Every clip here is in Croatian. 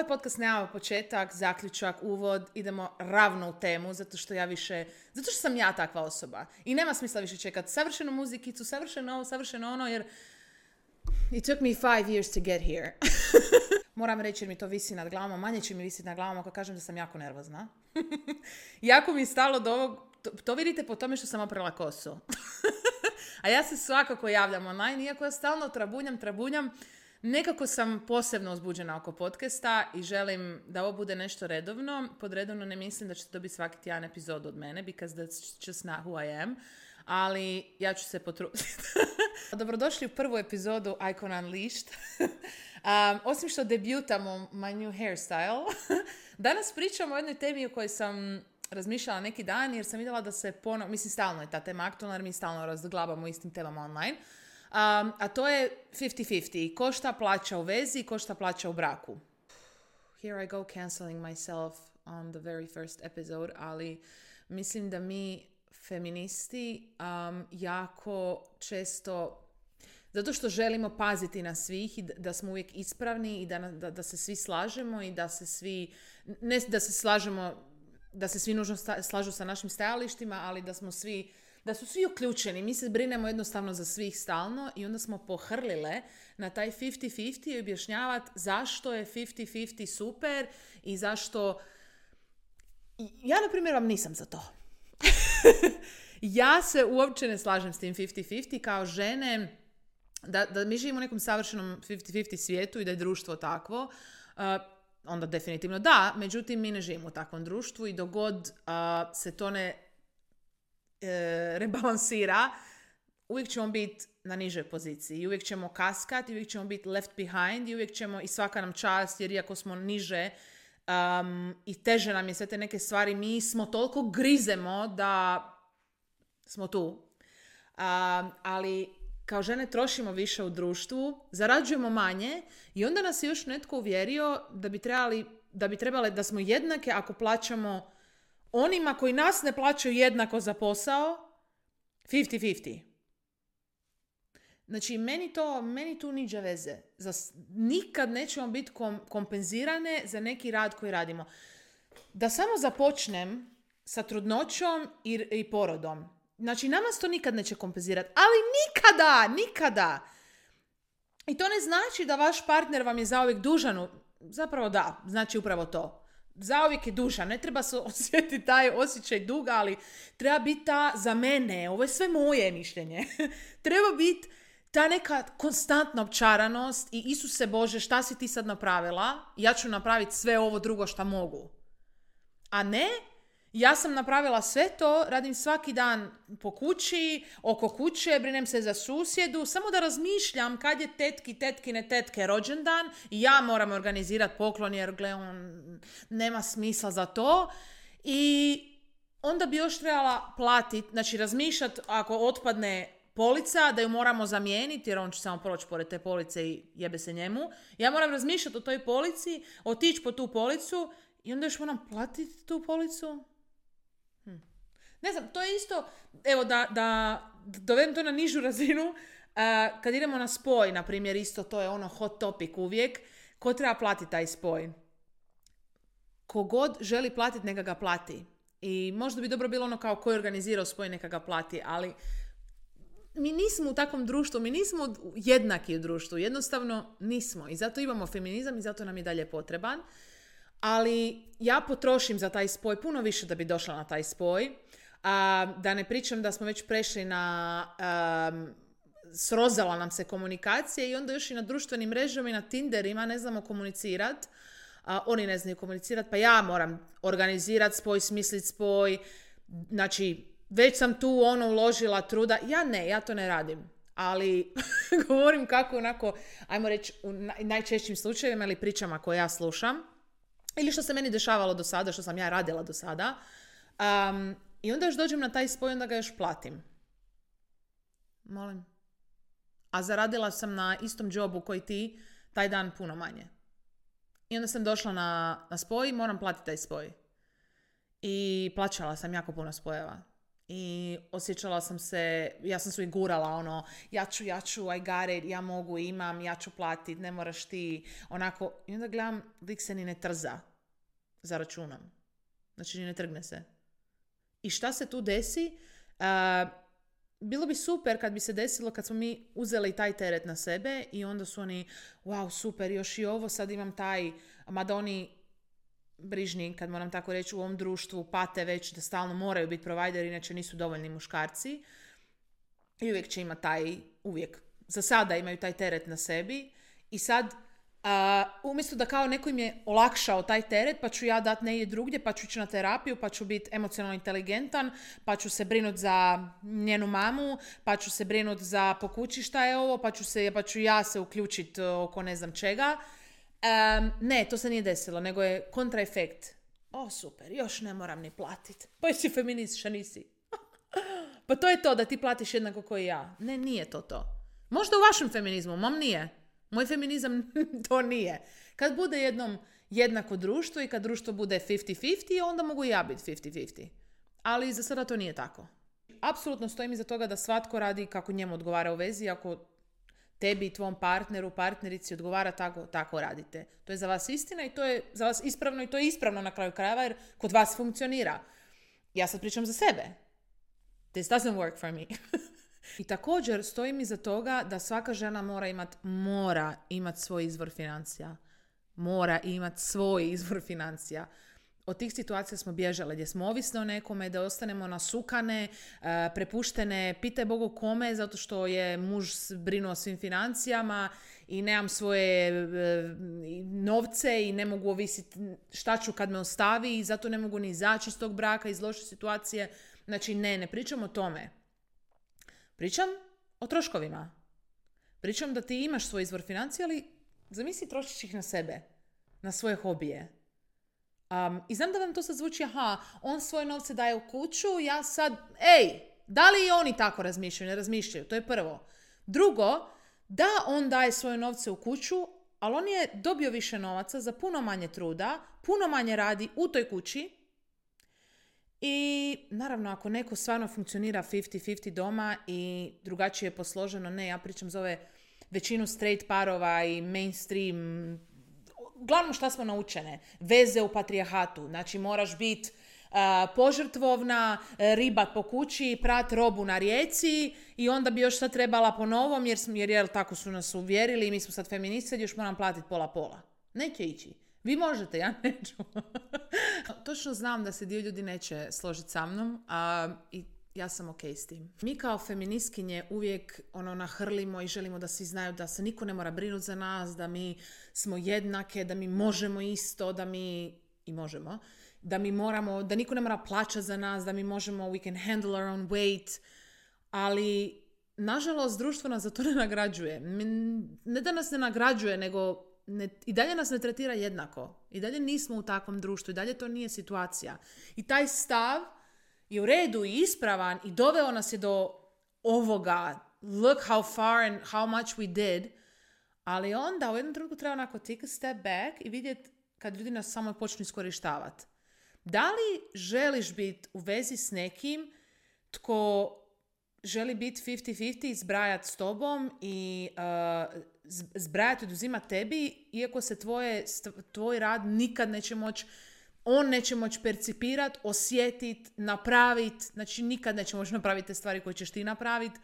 ovaj podcast nema početak, zaključak, uvod, idemo ravno u temu, zato što ja više, zato što sam ja takva osoba. I nema smisla više čekati savršenu muzikicu, savršeno ovo, savršeno ono, jer it took me five years to get here. Moram reći jer mi to visi nad glavom, manje će mi visiti nad glavom ako kažem da sam jako nervozna. jako mi je stalo do ovog, to, to vidite po tome što sam oprala kosu. A ja se svakako javljam online, iako ja stalno trabunjam, trabunjam. Nekako sam posebno uzbuđena oko podcasta i želim da ovo bude nešto redovno. Pod redovno ne mislim da ćete dobiti svaki tjedan epizod od mene, because that's just not who I am. Ali ja ću se potruditi. Dobrodošli u prvu epizodu Icon Unleashed. um, osim što debutamo my new hairstyle, danas pričamo o jednoj temi o kojoj sam razmišljala neki dan jer sam vidjela da se ponovno, mislim stalno je ta tema aktualna jer mi stalno razglabamo istim temama online, um, a to je 50-50. Ko šta plaća u vezi, ko šta plaća u braku. Here I go canceling myself on the very first episode, ali mislim da mi feministi um, jako često zato što želimo paziti na svih i da smo uvijek ispravni i da, da, da se svi slažemo i da se svi, ne da se slažemo da se svi nužno slažu sa našim stajalištima, ali da smo svi da su svi uključeni. Mi se brinemo jednostavno za svih stalno i onda smo pohrlile na taj 50-50 i objašnjavati zašto je 50-50 super i zašto... Ja, na primjer, vam nisam za to. ja se uopće ne slažem s tim 50-50 kao žene da, da mi živimo u nekom savršenom 50-50 svijetu i da je društvo takvo. Uh, onda definitivno da, međutim mi ne živimo u takvom društvu i dogod se to ne e, rebalansira, uvijek ćemo biti na nižoj poziciji i uvijek ćemo kaskat i uvijek ćemo biti left behind i uvijek ćemo i svaka nam čast jer iako smo niže um, i teže nam je sve te neke stvari, mi smo toliko grizemo da smo tu. Um, ali kao žene trošimo više u društvu, zarađujemo manje i onda nas je još netko uvjerio da bi trebali, da bi trebale da smo jednake ako plaćamo onima koji nas ne plaćaju jednako za posao 50-50. Znači, meni, to, meni tu niđe veze. Za, nikad nećemo biti kom, kompenzirane za neki rad koji radimo. Da samo započnem sa trudnoćom i, i porodom. Znači, nama se to nikad neće kompenzirati. Ali nikada, nikada. I to ne znači da vaš partner vam je zauvijek dužan. Zapravo da, znači upravo to. Zauvijek je dužan. Ne treba se osjetiti taj osjećaj duga, ali treba biti ta za mene. Ovo je sve moje mišljenje. treba biti ta neka konstantna opčaranost i Isuse Bože, šta si ti sad napravila? Ja ću napraviti sve ovo drugo što mogu. A ne, ja sam napravila sve to, radim svaki dan po kući, oko kuće, brinem se za susjedu, samo da razmišljam kad je tetki, tetkine, tetke rođendan i ja moram organizirati poklon jer gle, on nema smisla za to. I onda bi još trebala platiti, znači razmišljati ako otpadne polica, da ju moramo zamijeniti jer on će samo proći pored te police i jebe se njemu. Ja moram razmišljati o toj polici, otići po tu policu i onda još moram platiti tu policu ne znam, to je isto, evo da, da dovedem to na nižu razinu, uh, kad idemo na spoj, na primjer, isto to je ono hot topic uvijek, ko treba platiti taj spoj? Kogod želi platiti, neka ga plati. I možda bi dobro bilo ono kao ko je organizirao spoj, neka ga plati, ali mi nismo u takvom društvu, mi nismo jednaki u društvu, jednostavno nismo. I zato imamo feminizam i zato nam je dalje potreban. Ali ja potrošim za taj spoj puno više da bi došla na taj spoj. A, da ne pričam da smo već prešli na... Um, srozala nam se komunikacija i onda još i na društvenim mrežama i na Tinderima ne znamo komunicirati. oni ne znaju komunicirati, pa ja moram organizirati spoj, smisliti spoj. Znači, već sam tu ono uložila truda. Ja ne, ja to ne radim. Ali govorim kako onako, ajmo reći, u najčešćim slučajevima ili pričama koje ja slušam. Ili što se meni dešavalo do sada, što sam ja radila do sada. Um, i onda još dođem na taj spoj, onda ga još platim. Molim. A zaradila sam na istom jobu koji ti taj dan puno manje. I onda sam došla na, na spoj i moram platiti taj spoj. I plaćala sam jako puno spojeva. i osjećala sam se, ja sam se i gurala, ono, ja ću, ja ću, I got it, ja mogu, imam, ja ću platit, ne moraš ti, onako, i onda gledam, lik se ni ne trza za računom. Znači, ne trgne se. I šta se tu desi? bilo bi super kad bi se desilo kad smo mi uzeli taj teret na sebe i onda su oni, wow, super, još i ovo, sad imam taj, mada oni brižni, kad moram tako reći, u ovom društvu pate već da stalno moraju biti provider, inače nisu dovoljni muškarci. I uvijek će imati taj, uvijek, za sada imaju taj teret na sebi. I sad, umjesto da kao neko im je olakšao taj teret, pa ću ja dati negdje drugdje, pa ću ići na terapiju, pa ću biti emocionalno inteligentan, pa ću se brinuti za njenu mamu, pa ću se brinuti za pokući šta je ovo, pa ću, se, pa ću ja se uključiti oko ne znam čega ne, to se nije desilo, nego je kontraefekt. O, super, još ne moram ni platit. Pa jesi feminist, nisi. pa to je to, da ti platiš jednako koji ja. Ne, nije to to. Možda u vašem feminizmu, mom nije. Moj feminizam to nije. Kad bude jednom jednako društvo i kad društvo bude 50-50, onda mogu i ja biti 50-50. Ali za sada to nije tako. Apsolutno stojim iza toga da svatko radi kako njemu odgovara u vezi. Ako tebi i tvom partneru, partnerici odgovara tako, tako radite. To je za vas istina i to je za vas ispravno i to je ispravno na kraju krajeva jer kod vas funkcionira. Ja sad pričam za sebe. This doesn't work for me. I također stojim iza toga da svaka žena mora imat, mora imat svoj izvor financija. Mora imat svoj izvor financija od tih situacija smo bježale, gdje smo ovisne o nekome, da ostanemo nasukane, e, prepuštene, pitaj Bogu kome, zato što je muž brinuo o svim financijama i nemam svoje e, novce i ne mogu ovisiti šta ću kad me ostavi i zato ne mogu ni izaći iz tog braka, iz loše situacije. Znači ne, ne pričam o tome. Pričam o troškovima. Pričam da ti imaš svoj izvor financija, ali zamisli trošiš ih na sebe, na svoje hobije Um, I znam da vam to sad zvuči, aha, on svoje novce daje u kuću, ja sad, ej, da li i oni tako razmišljaju? Ne razmišljaju, to je prvo. Drugo, da on daje svoje novce u kuću, ali on je dobio više novaca za puno manje truda, puno manje radi u toj kući. I naravno, ako neko stvarno funkcionira 50-50 doma i drugačije je posloženo, ne, ja pričam za ove većinu straight parova i mainstream uglavnom šta smo naučene? Veze u patrijahatu. Znači moraš biti požrtvovna, ribat po kući, prat robu na rijeci i onda bi još sad trebala po novom jer, jer, jer tako su nas uvjerili i mi smo sad feministi, još moram platiti pola-pola. Neće ići. Vi možete, ja neću. Točno znam da se dio ljudi neće složiti sa mnom a, i ja sam ok s tim. Mi kao feministkinje uvijek ono nahrlimo i želimo da svi znaju da se niko ne mora brinuti za nas, da mi smo jednake, da mi možemo isto, da mi i možemo, da mi moramo, da niko ne mora plaćati za nas, da mi možemo, we can handle our own weight, ali nažalost društvo nas za to ne nagrađuje. Ne da nas ne nagrađuje, nego ne, i dalje nas ne tretira jednako. I dalje nismo u takvom društvu, i dalje to nije situacija. I taj stav je u redu i ispravan i doveo nas je do ovoga. Look how far and how much we did. Ali onda u jednom trenutku treba onako take a step back i vidjeti kad ljudi nas samo počnu iskorištavati. Da li želiš biti u vezi s nekim tko želi biti 50-50 zbrajati s tobom i uh, zbrajati oduzima tebi, iako se tvoje, tvoj rad nikad neće moći on neće moći percipirati, osjetiti, napraviti, znači nikad neće moći napraviti te stvari koje ćeš ti napraviti,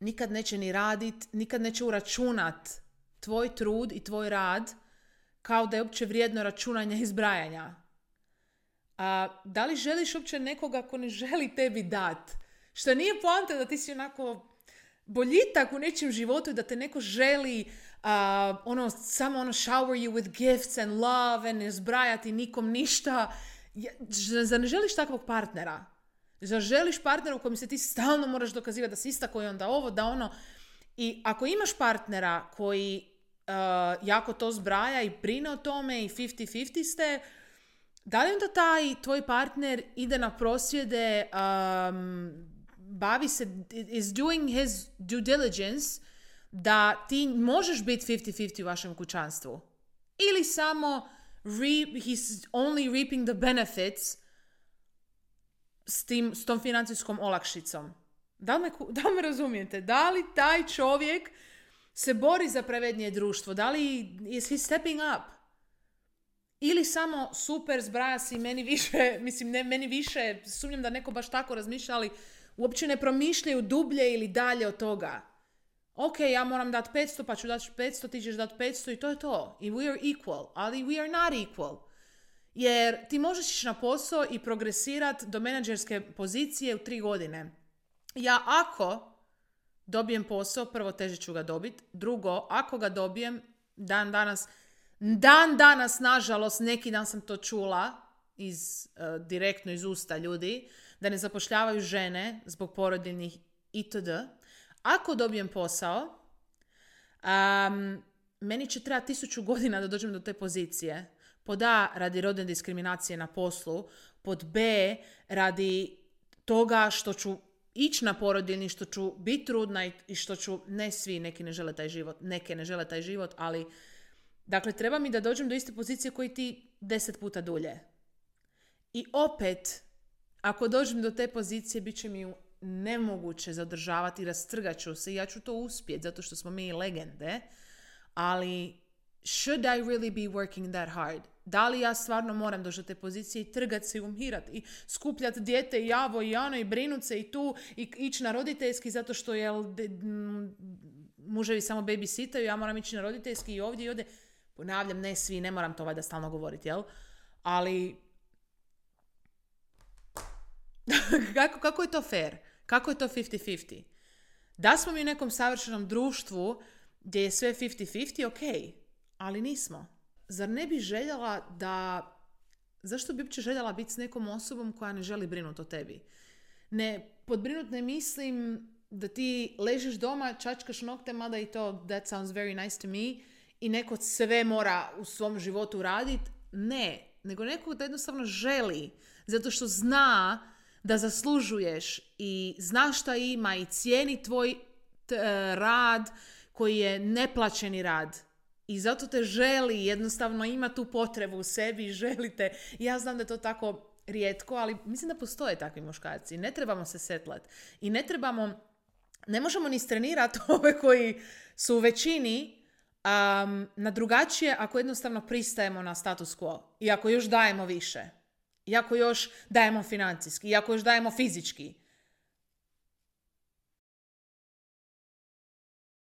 nikad neće ni raditi, nikad neće uračunat tvoj trud i tvoj rad kao da je uopće vrijedno računanja i zbrajanja. A, da li želiš uopće nekoga ko ne želi tebi dat? Što nije poanta da ti si onako boljitak u nečem životu i da te neko želi uh, ono, samo ono shower you with gifts and love and ne zbrajati nikom ništa. Zar ne želiš takvog partnera? Zar želiš partnera u kojem se ti stalno moraš dokazivati da si ista koji onda ovo, da ono. I ako imaš partnera koji uh, jako to zbraja i brine o tome i 50-50 ste, da li onda taj tvoj partner ide na prosvjede, um, bavi se, is doing his due diligence da ti možeš biti 50-50 u vašem kućanstvu. Ili samo reap, he's only reaping the benefits s, tim, s tom financijskom olakšicom. Da li, me, da li me razumijete? Da li taj čovjek se bori za pravednije društvo? Da li is he stepping up? Ili samo super zbraja si meni više, mislim ne meni više, sumnjam da neko baš tako razmišlja, ali uopće ne promišljaju dublje ili dalje od toga. Ok, ja moram dati 500, pa ću dati 500, ti ćeš dati 500 i to je to. I we are equal, ali we are not equal. Jer ti možeš ići na posao i progresirati do menadžerske pozicije u tri godine. Ja ako dobijem posao, prvo teže ću ga dobiti. Drugo, ako ga dobijem, dan danas, dan danas, nažalost, neki dan sam to čula iz, uh, direktno iz usta ljudi, da ne zapošljavaju žene zbog porodiljnih itd. Ako dobijem posao, um, meni će trebati tisuću godina da dođem do te pozicije. Pod A, radi rodne diskriminacije na poslu. Pod B, radi toga što ću ići na porodiljni, što ću biti trudna i što ću, ne svi, neki ne žele taj život, neke ne žele taj život, ali dakle treba mi da dođem do iste pozicije koji ti deset puta dulje. I opet, ako dođem do te pozicije, bit će mi nemoguće zadržavati i rastrgat ću se. Ja ću to uspjeti zato što smo mi legende, ali should I really be working that hard? Da li ja stvarno moram doći do te pozicije i trgat se i umirat i skupljati dijete i javo i ano i brinut se i tu i ići na roditeljski zato što je muževi samo babysitaju, ja moram ići na roditeljski i ovdje i ovdje. Ponavljam, ne svi, ne moram to valjda stalno govoriti, jel? Ali kako, kako je to fair? Kako je to 50-50? Da smo mi u nekom savršenom društvu gdje je sve 50-50, ok, ali nismo. Zar ne bi željela da... Zašto bi uopće željela biti s nekom osobom koja ne želi brinuti o tebi? Ne, podbrinut ne mislim da ti ležiš doma, čačkaš nokte, mada i to that sounds very nice to me, i neko sve mora u svom životu raditi. Ne, nego neko da jednostavno želi, zato što zna da zaslužuješ i zna šta ima i cijeni tvoj rad koji je neplaćeni rad. I zato te želi, jednostavno ima tu potrebu u sebi i želite. Ja znam da je to tako rijetko, ali mislim da postoje takvi muškarci. Ne trebamo se setlati. I ne trebamo, ne možemo ni strenirati ove koji su u većini um, na drugačije ako jednostavno pristajemo na status quo. I ako još dajemo više. I ako još dajemo financijski. I ako još dajemo fizički.